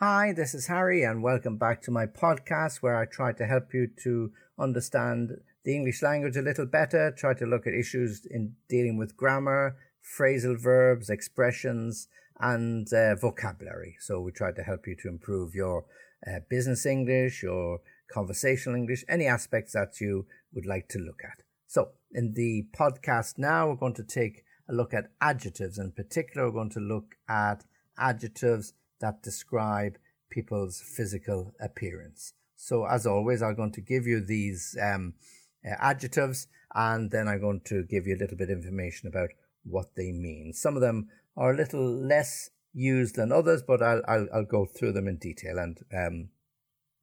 Hi, this is Harry, and welcome back to my podcast where I try to help you to understand the English language a little better, try to look at issues in dealing with grammar, phrasal verbs, expressions, and uh, vocabulary. So we try to help you to improve your uh, business English, your conversational English, any aspects that you would like to look at. So in the podcast now, we're going to take a look at adjectives. In particular, we're going to look at adjectives that describe people's physical appearance. So, as always, I'm going to give you these um, uh, adjectives and then I'm going to give you a little bit of information about what they mean. Some of them are a little less used than others, but I'll, I'll, I'll go through them in detail and um,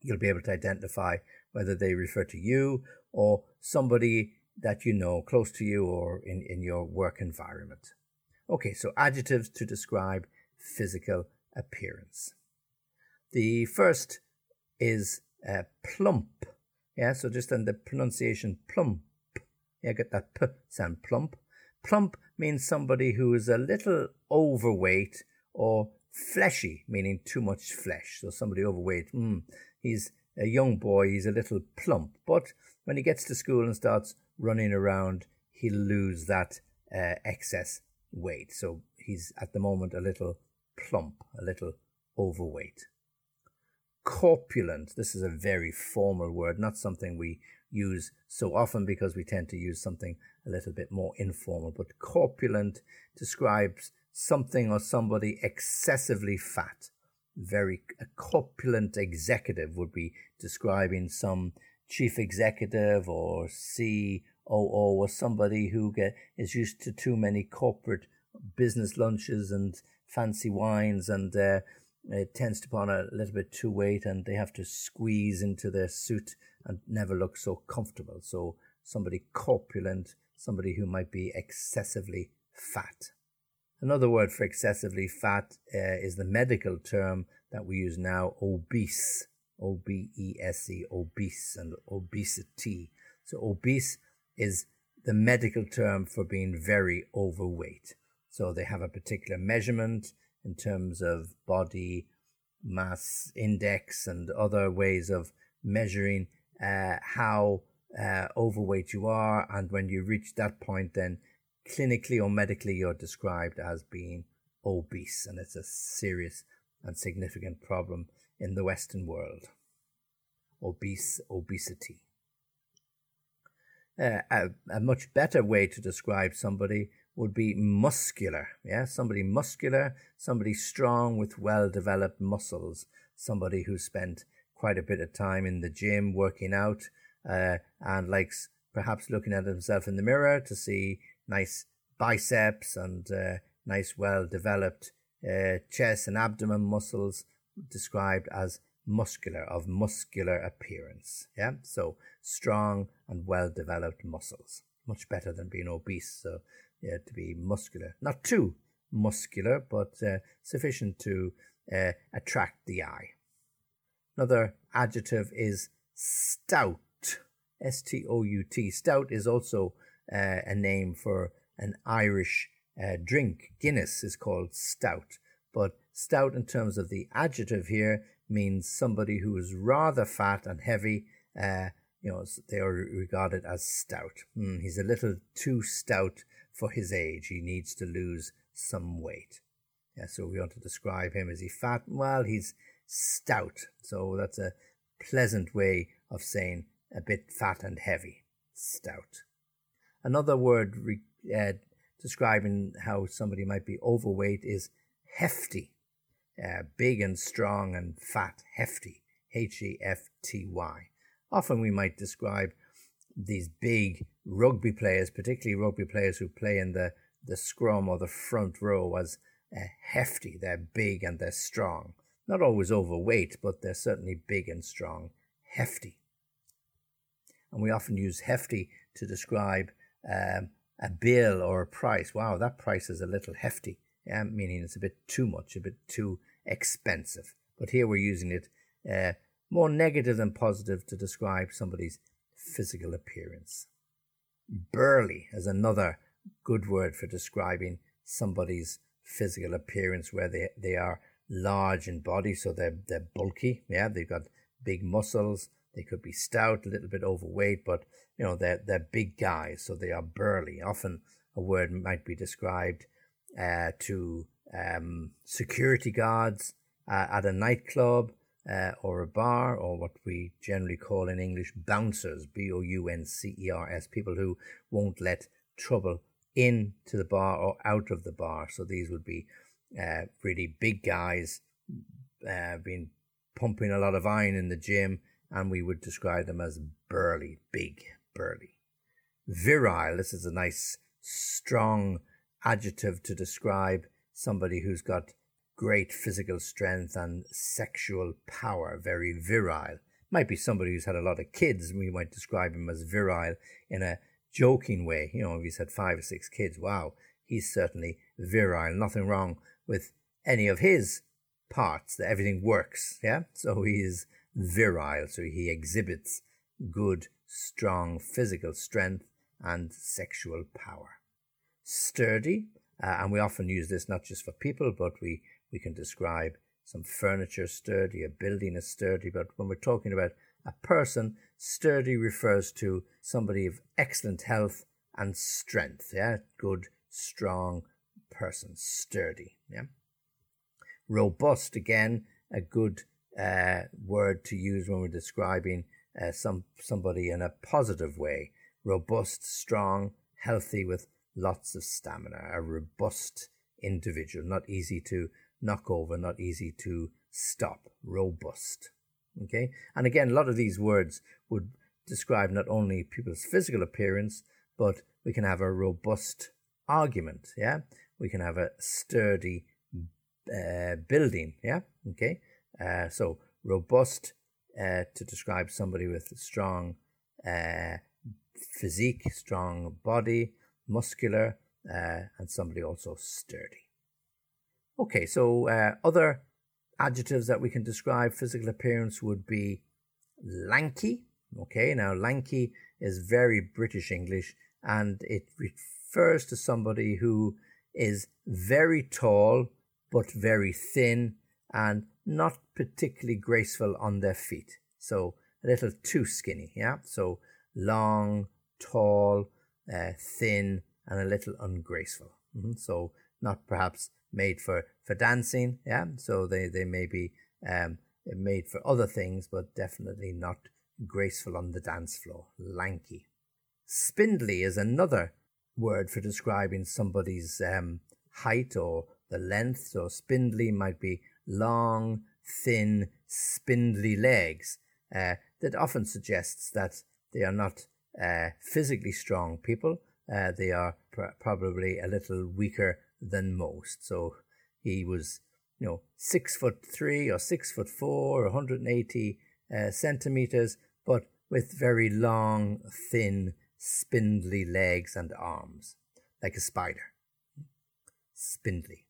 you'll be able to identify whether they refer to you or somebody that you know close to you or in, in your work environment. Okay, so adjectives to describe physical appearance. The first is uh, plump. Yeah, so just on the pronunciation plump. Yeah, get that p sound plump. Plump means somebody who is a little overweight or fleshy, meaning too much flesh. So somebody overweight, mm, he's a young boy, he's a little plump. But when he gets to school and starts running around, he'll lose that uh, excess weight. So he's at the moment a little plump, a little overweight. Corpulent, this is a very formal word, not something we use so often because we tend to use something a little bit more informal. But corpulent describes something or somebody excessively fat. Very a corpulent executive would be describing some chief executive or COO or somebody who get, is used to too many corporate business lunches and fancy wines and uh, it tends to put on a little bit too weight and they have to squeeze into their suit and never look so comfortable. So somebody corpulent, somebody who might be excessively fat. Another word for excessively fat uh, is the medical term that we use now, obese. O B E S E, obese and obesity. So obese is the medical term for being very overweight. So they have a particular measurement in terms of body mass index and other ways of measuring uh, how uh, overweight you are. And when you reach that point, then clinically or medically, you're described as being obese. And it's a serious and significant problem in the Western world. Obese, obesity. Uh, a, a much better way to describe somebody would be muscular. Yeah, somebody muscular, somebody strong with well developed muscles, somebody who spent quite a bit of time in the gym working out uh, and likes perhaps looking at himself in the mirror to see nice biceps and uh, nice well developed uh, chest and abdomen muscles described as muscular of muscular appearance yeah so strong and well developed muscles much better than being obese so yeah, to be muscular. Not too muscular, but uh, sufficient to uh, attract the eye. Another adjective is stout. S T O U T. Stout is also uh, a name for an Irish uh, drink. Guinness is called stout. But stout, in terms of the adjective here, means somebody who is rather fat and heavy. Uh, you know, they are regarded as stout. Mm, he's a little too stout for his age. He needs to lose some weight. Yeah, so we want to describe him. Is he fat? Well, he's stout. So that's a pleasant way of saying a bit fat and heavy. Stout. Another word re- uh, describing how somebody might be overweight is hefty. Uh, big and strong and fat, hefty. H E F T Y. Often we might describe these big rugby players, particularly rugby players who play in the, the scrum or the front row, as uh, hefty. They're big and they're strong. Not always overweight, but they're certainly big and strong. Hefty. And we often use hefty to describe um, a bill or a price. Wow, that price is a little hefty, yeah, meaning it's a bit too much, a bit too expensive. But here we're using it uh, more negative than positive to describe somebody's physical appearance. Burly is another good word for describing somebody's physical appearance where they, they are large in body, so they're they're bulky. Yeah, they've got big muscles. They could be stout, a little bit overweight, but you know they're they're big guys, so they are burly. Often a word might be described uh, to um, security guards uh, at a nightclub uh, or a bar, or what we generally call in English bouncers, B O U N C E R S, people who won't let trouble into the bar or out of the bar. So these would be uh, really big guys, uh, been pumping a lot of iron in the gym, and we would describe them as burly, big, burly. Virile, this is a nice, strong adjective to describe somebody who's got great physical strength and sexual power, very virile. Might be somebody who's had a lot of kids, we might describe him as virile in a joking way. You know, if he's had five or six kids, wow, he's certainly virile. Nothing wrong with any of his parts, that everything works. Yeah. So he is virile. So he exhibits good, strong physical strength and sexual power. Sturdy, uh, and we often use this not just for people, but we, we can describe some furniture sturdy, a building is sturdy. But when we're talking about a person, sturdy refers to somebody of excellent health and strength. Yeah, good, strong person, sturdy. Yeah, robust again, a good uh, word to use when we're describing uh, some somebody in a positive way. Robust, strong, healthy, with lots of stamina. A robust individual, not easy to knock over, not easy to stop. Robust. Okay, and again, a lot of these words would describe not only people's physical appearance, but we can have a robust argument. Yeah, we can have a sturdy uh, building. Yeah, okay. Uh, so robust uh, to describe somebody with strong uh, physique, strong body, muscular, uh, and somebody also sturdy. Okay, so uh, other adjectives that we can describe physical appearance would be lanky. Okay, now lanky is very British English and it refers to somebody who is very tall but very thin and not particularly graceful on their feet. So a little too skinny, yeah? So long, tall, uh, thin, and a little ungraceful. Mm-hmm. So not perhaps made for, for dancing, yeah? So they, they may be um, made for other things, but definitely not graceful on the dance floor. Lanky. Spindly is another word for describing somebody's um, height or the length. So spindly might be long, thin, spindly legs. Uh, that often suggests that they are not uh, physically strong people. Uh, they are pr- probably a little weaker than most. So he was, you know, six foot three or six foot four, 180 uh, centimeters, but with very long, thin, spindly legs and arms, like a spider. Spindly.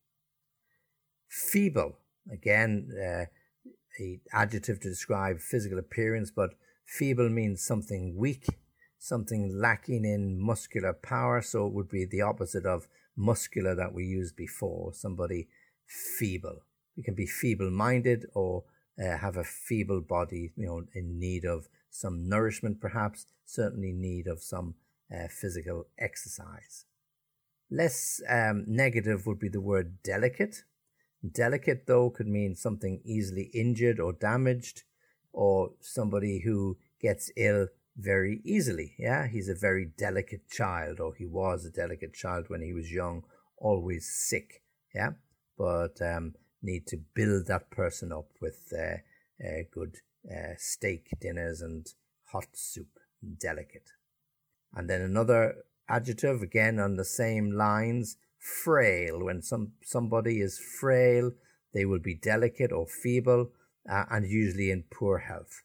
Feeble, again, uh, a adjective to describe physical appearance, but feeble means something weak, something lacking in muscular power. So it would be the opposite of muscular that we used before, somebody feeble. You can be feeble minded or uh, have a feeble body, you know, in need of some nourishment, perhaps, certainly need of some uh, physical exercise. Less um, negative would be the word delicate. Delicate, though, could mean something easily injured or damaged, or somebody who gets ill very easily. Yeah, he's a very delicate child, or he was a delicate child when he was young, always sick. Yeah, but um, need to build that person up with uh, uh, good uh, steak dinners and hot soup. Delicate. And then another adjective, again on the same lines, frail. When some somebody is frail, they will be delicate or feeble uh, and usually in poor health.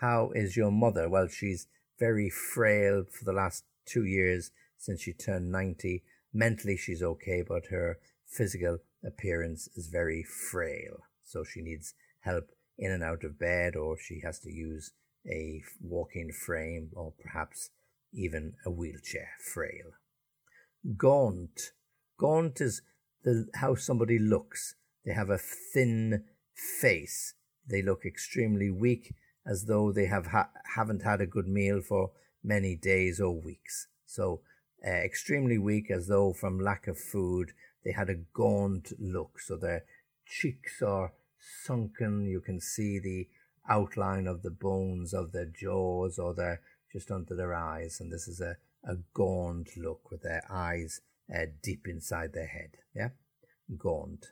How is your mother? Well, she's very frail for the last two years since she turned 90. Mentally, she's okay, but her physical appearance is very frail. So she needs help in and out of bed, or she has to use a walking frame, or perhaps even a wheelchair, frail. Gaunt. Gaunt is the, how somebody looks. They have a thin face. They look extremely weak, as though they have ha- haven't had a good meal for many days or weeks. So, uh, extremely weak, as though from lack of food they had a gaunt look. So their cheeks are sunken. You can see the outline of the bones of their jaws or their just under their eyes. And this is a, a gaunt look with their eyes uh, deep inside their head. Yeah, gaunt.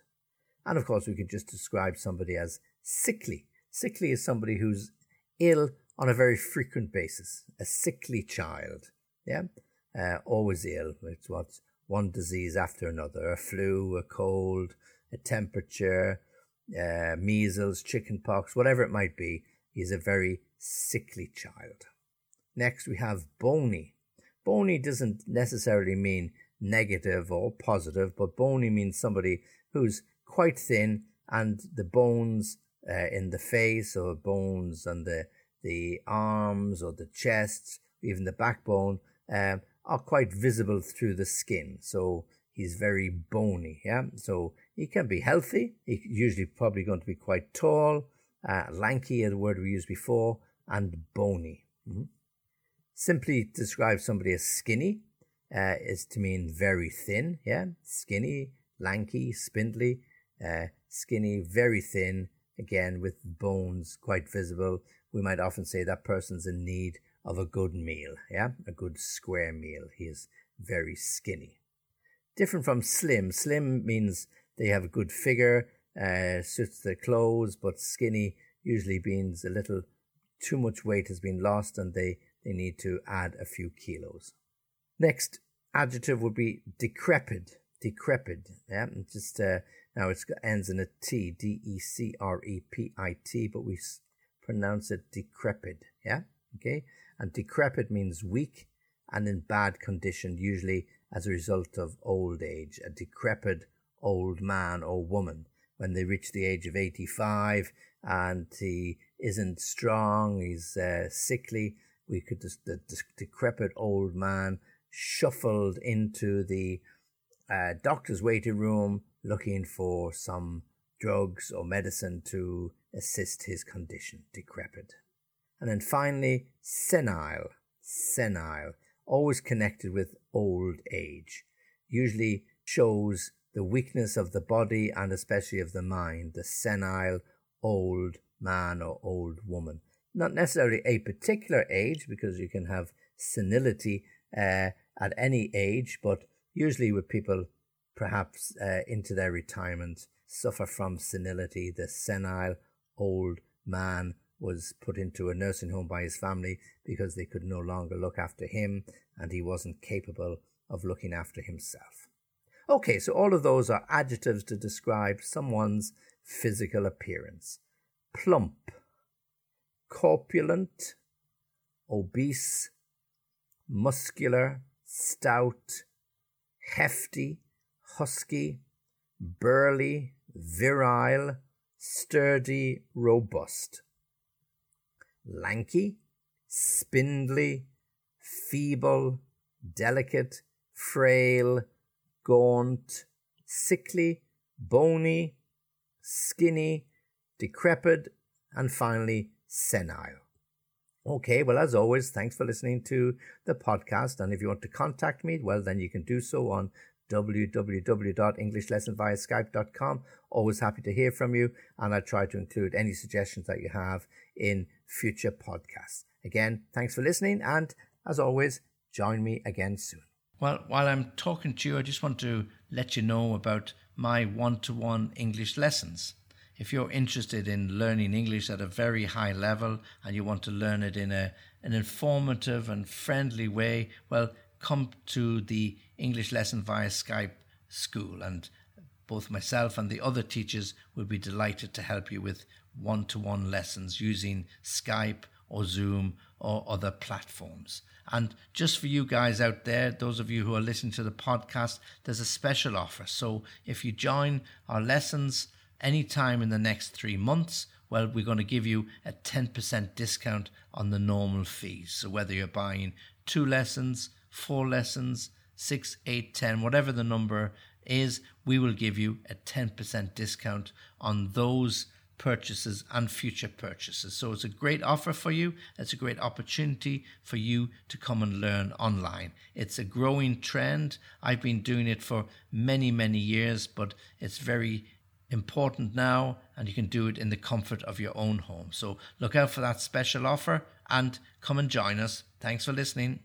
And of course, we could just describe somebody as sickly. Sickly is somebody who's ill on a very frequent basis, a sickly child. Yeah, uh, always ill. It's what's one disease after another a flu, a cold, a temperature, uh, measles, chickenpox, whatever it might be. He's a very sickly child. Next, we have bony. Bony doesn't necessarily mean negative or positive, but bony means somebody who's quite thin and the bones uh, in the face or bones on the, the arms or the chest, even the backbone, um, are quite visible through the skin. So he's very bony. Yeah. So he can be healthy. He's usually probably going to be quite tall, uh, lanky, a word we used before, and bony. Mm-hmm. Simply describe somebody as skinny uh, is to mean very thin. Yeah. Skinny, lanky, spindly, uh, skinny, very thin. Again, with bones quite visible. We might often say that person's in need of a good meal, yeah, a good square meal. He is very skinny. Different from slim. Slim means they have a good figure, uh, suits their clothes, but skinny usually means a little too much weight has been lost and they, they need to add a few kilos. Next adjective would be decrepit. Decrepit. Yeah, just uh, now it ends in a T, D E C R E P I T, but we pronounce it decrepit. Yeah, okay and decrepit means weak and in bad condition, usually as a result of old age, a decrepit old man or woman. When they reach the age of 85 and he isn't strong, he's uh, sickly, we could just, the, the decrepit old man shuffled into the uh, doctor's waiting room looking for some drugs or medicine to assist his condition, decrepit. And then finally, senile, senile, always connected with old age, usually shows the weakness of the body and especially of the mind, the senile old man or old woman. Not necessarily a particular age, because you can have senility uh, at any age, but usually with people perhaps uh, into their retirement suffer from senility, the senile old man was put into a nursing home by his family because they could no longer look after him and he wasn't capable of looking after himself. Okay, so all of those are adjectives to describe someone's physical appearance plump, corpulent, obese, muscular, stout, hefty, husky, burly, virile, sturdy, robust lanky, spindly, feeble, delicate, frail, gaunt, sickly, bony, skinny, decrepit, and finally senile. Okay, well, as always, thanks for listening to the podcast. And if you want to contact me, well, then you can do so on www.englishlessonviaskype.com. Always happy to hear from you, and I try to include any suggestions that you have in future podcasts. Again, thanks for listening, and as always, join me again soon. Well, while I'm talking to you, I just want to let you know about my one to one English lessons. If you're interested in learning English at a very high level and you want to learn it in a, an informative and friendly way, well, come to the English lesson via Skype school and both myself and the other teachers will be delighted to help you with one to one lessons using Skype or Zoom or other platforms. And just for you guys out there, those of you who are listening to the podcast, there's a special offer. So if you join our lessons anytime in the next three months, well, we're going to give you a 10% discount on the normal fees. So whether you're buying two lessons, four lessons, six, eight, ten, whatever the number is we will give you a 10% discount on those purchases and future purchases. So it's a great offer for you. It's a great opportunity for you to come and learn online. It's a growing trend. I've been doing it for many, many years, but it's very important now and you can do it in the comfort of your own home. So look out for that special offer and come and join us. Thanks for listening.